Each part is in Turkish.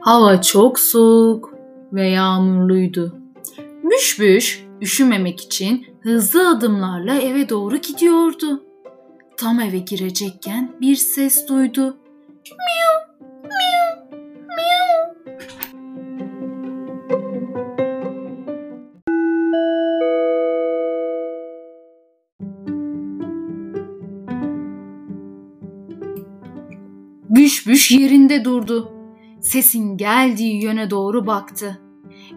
Hava çok soğuk ve yağmurluydu. Büşbüş üşümemek için hızlı adımlarla eve doğru gidiyordu. Tam eve girecekken bir ses duydu. Miu, Büşbüş yerinde durdu. Sesin geldiği yöne doğru baktı.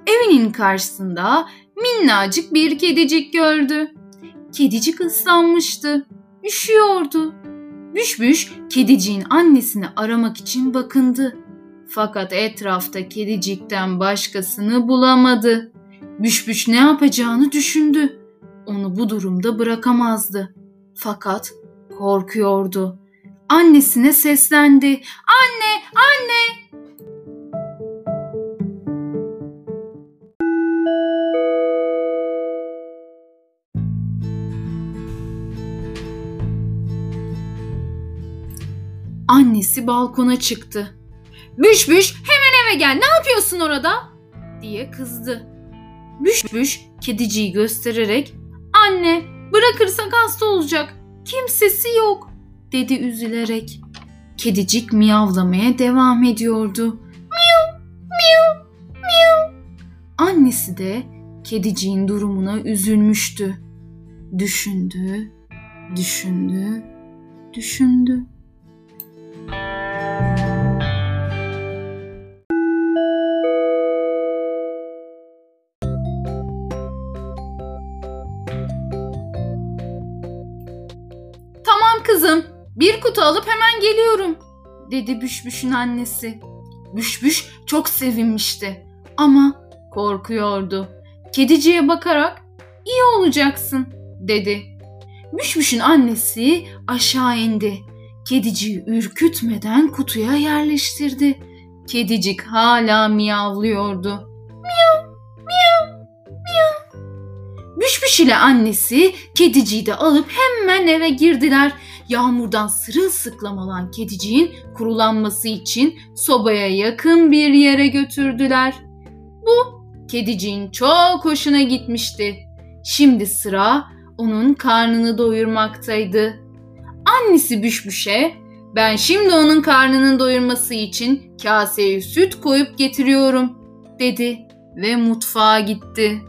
Evinin karşısında minnacık bir kedicik gördü. Kedicik ıslanmıştı. Üşüyordu. Büşbüş kediciğin annesini aramak için bakındı. Fakat etrafta kedicikten başkasını bulamadı. Büşbüş ne yapacağını düşündü. Onu bu durumda bırakamazdı. Fakat korkuyordu. Annesine seslendi. Anne, anne! Annesi balkona çıktı. Büş büş hemen eve gel ne yapıyorsun orada? diye kızdı. Büş büş kediciyi göstererek anne bırakırsak hasta olacak kimsesi yok dedi üzülerek. Kedicik miyavlamaya devam ediyordu. Miu miu miu. Annesi de kediciğin durumuna üzülmüştü. Düşündü, düşündü, düşündü. Alıp hemen geliyorum, dedi Büşbüş'ün annesi. Büşbüş çok sevinmişti ama korkuyordu. Kediciye bakarak iyi olacaksın, dedi. Büşbüş'ün annesi aşağı indi. Kediciyi ürkütmeden kutuya yerleştirdi. Kedicik hala miyavlıyordu. Büşbüş ile annesi kediciyi de alıp hemen eve girdiler. Yağmurdan sırılsıklam olan kediciğin kurulanması için sobaya yakın bir yere götürdüler. Bu kediciğin çok hoşuna gitmişti. Şimdi sıra onun karnını doyurmaktaydı. Annesi Büşbüş'e ben şimdi onun karnının doyurması için kaseye süt koyup getiriyorum dedi ve mutfağa gitti.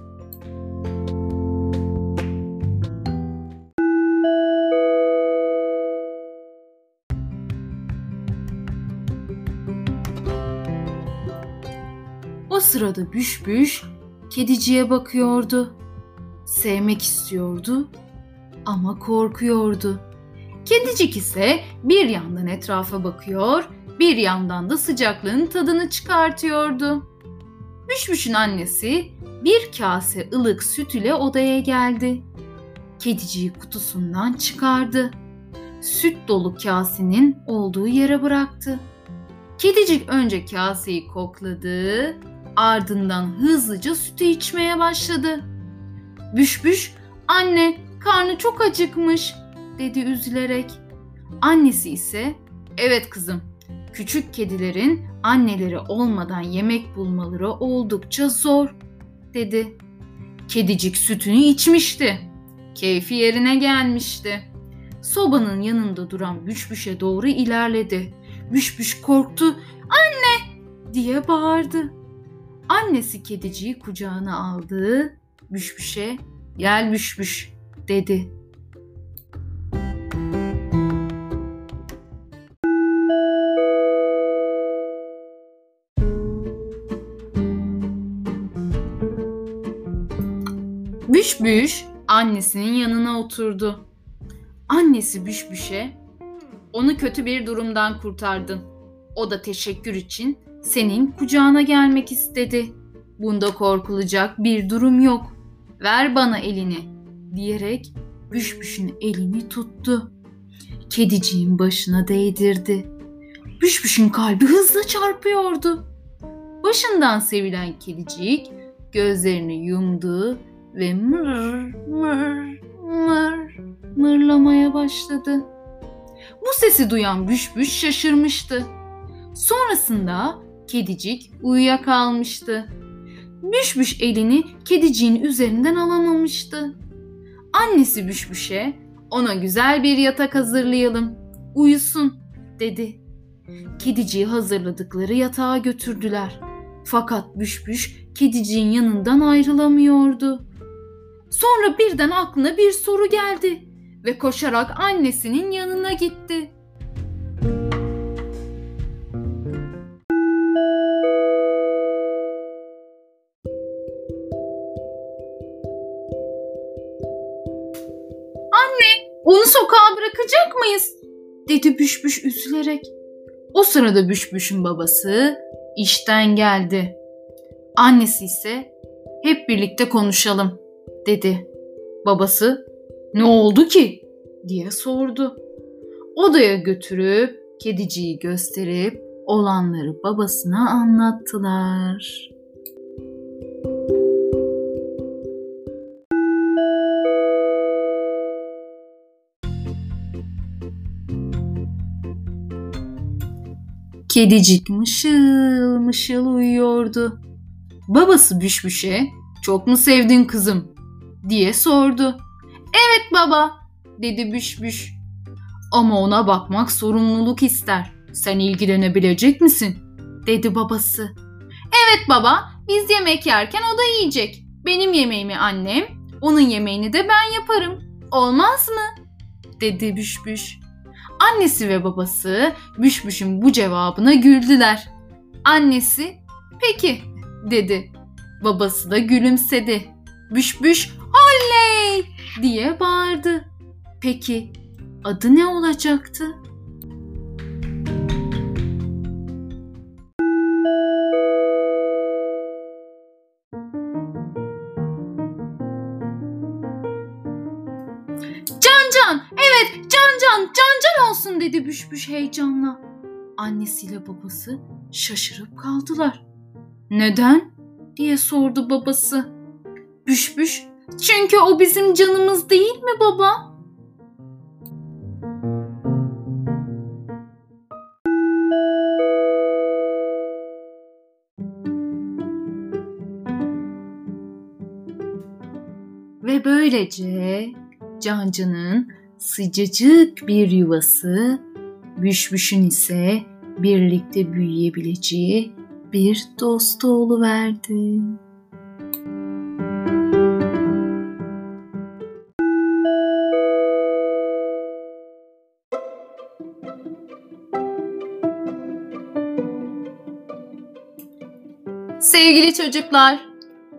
O sırada Büşbüş kediciye bakıyordu. Sevmek istiyordu ama korkuyordu. Kedicik ise bir yandan etrafa bakıyor, bir yandan da sıcaklığın tadını çıkartıyordu. Büşbüş'ün annesi bir kase ılık süt ile odaya geldi. Kediciyi kutusundan çıkardı. Süt dolu kasenin olduğu yere bıraktı. Kedicik önce kaseyi kokladı, ardından hızlıca sütü içmeye başladı. Büşbüş, anne karnı çok acıkmış dedi üzülerek. Annesi ise evet kızım küçük kedilerin anneleri olmadan yemek bulmaları oldukça zor dedi. Kedicik sütünü içmişti. Keyfi yerine gelmişti. Sobanın yanında duran Büşbüş'e doğru ilerledi. Büşbüş korktu. Anne diye bağırdı. Annesi kediciyi kucağına aldı. Büşbüş'e gel Büşbüş dedi. Büşbüş annesinin yanına oturdu. Annesi Büşbüş'e onu kötü bir durumdan kurtardın. O da teşekkür için senin kucağına gelmek istedi. Bunda korkulacak bir durum yok. Ver bana elini diyerek Büşbüş'ün elini tuttu. Kediciğin başına değdirdi. Büşbüş'ün kalbi hızla çarpıyordu. Başından sevilen kedicik gözlerini yumdu ve mır mır mır mırlamaya başladı. Bu sesi duyan Büşbüş şaşırmıştı. Sonrasında kedicik uyuyakalmıştı. Büşbüş elini kediciğin üzerinden alamamıştı. Annesi Büşbüş'e ona güzel bir yatak hazırlayalım, uyusun dedi. Kediciyi hazırladıkları yatağa götürdüler. Fakat Büşbüş kediciğin yanından ayrılamıyordu. Sonra birden aklına bir soru geldi ve koşarak annesinin yanına gitti. Onu sokağa bırakacak mıyız? dedi Büşbüş üzülerek. O sırada Büşbüş'ün babası işten geldi. Annesi ise hep birlikte konuşalım dedi. Babası ne oldu ki diye sordu. Odaya götürüp kediciyi gösterip olanları babasına anlattılar. Kedicik mışıl mışıl uyuyordu. Babası Büşbüş'e çok mu sevdin kızım diye sordu. Evet baba dedi Büşbüş. Ama ona bakmak sorumluluk ister. Sen ilgilenebilecek misin? dedi babası. Evet baba biz yemek yerken o da yiyecek. Benim yemeğimi annem, onun yemeğini de ben yaparım. Olmaz mı? dedi Büşbüş. Annesi ve babası Büşbüş'ün bu cevabına güldüler. Annesi peki dedi. Babası da gülümsedi. Büşbüş oley diye bağırdı. Peki adı ne olacaktı? Olsun dedi Büşbüş heyecanla. Annesiyle babası şaşırıp kaldılar. Neden? diye sordu babası. Büşbüş, çünkü o bizim canımız değil mi baba? Ve böylece Cancı'nın sıcacık bir yuvası, Büşbüş'ün ise birlikte büyüyebileceği bir dostu verdi. Sevgili çocuklar,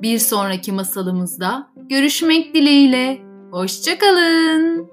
bir sonraki masalımızda görüşmek dileğiyle. Hoşçakalın.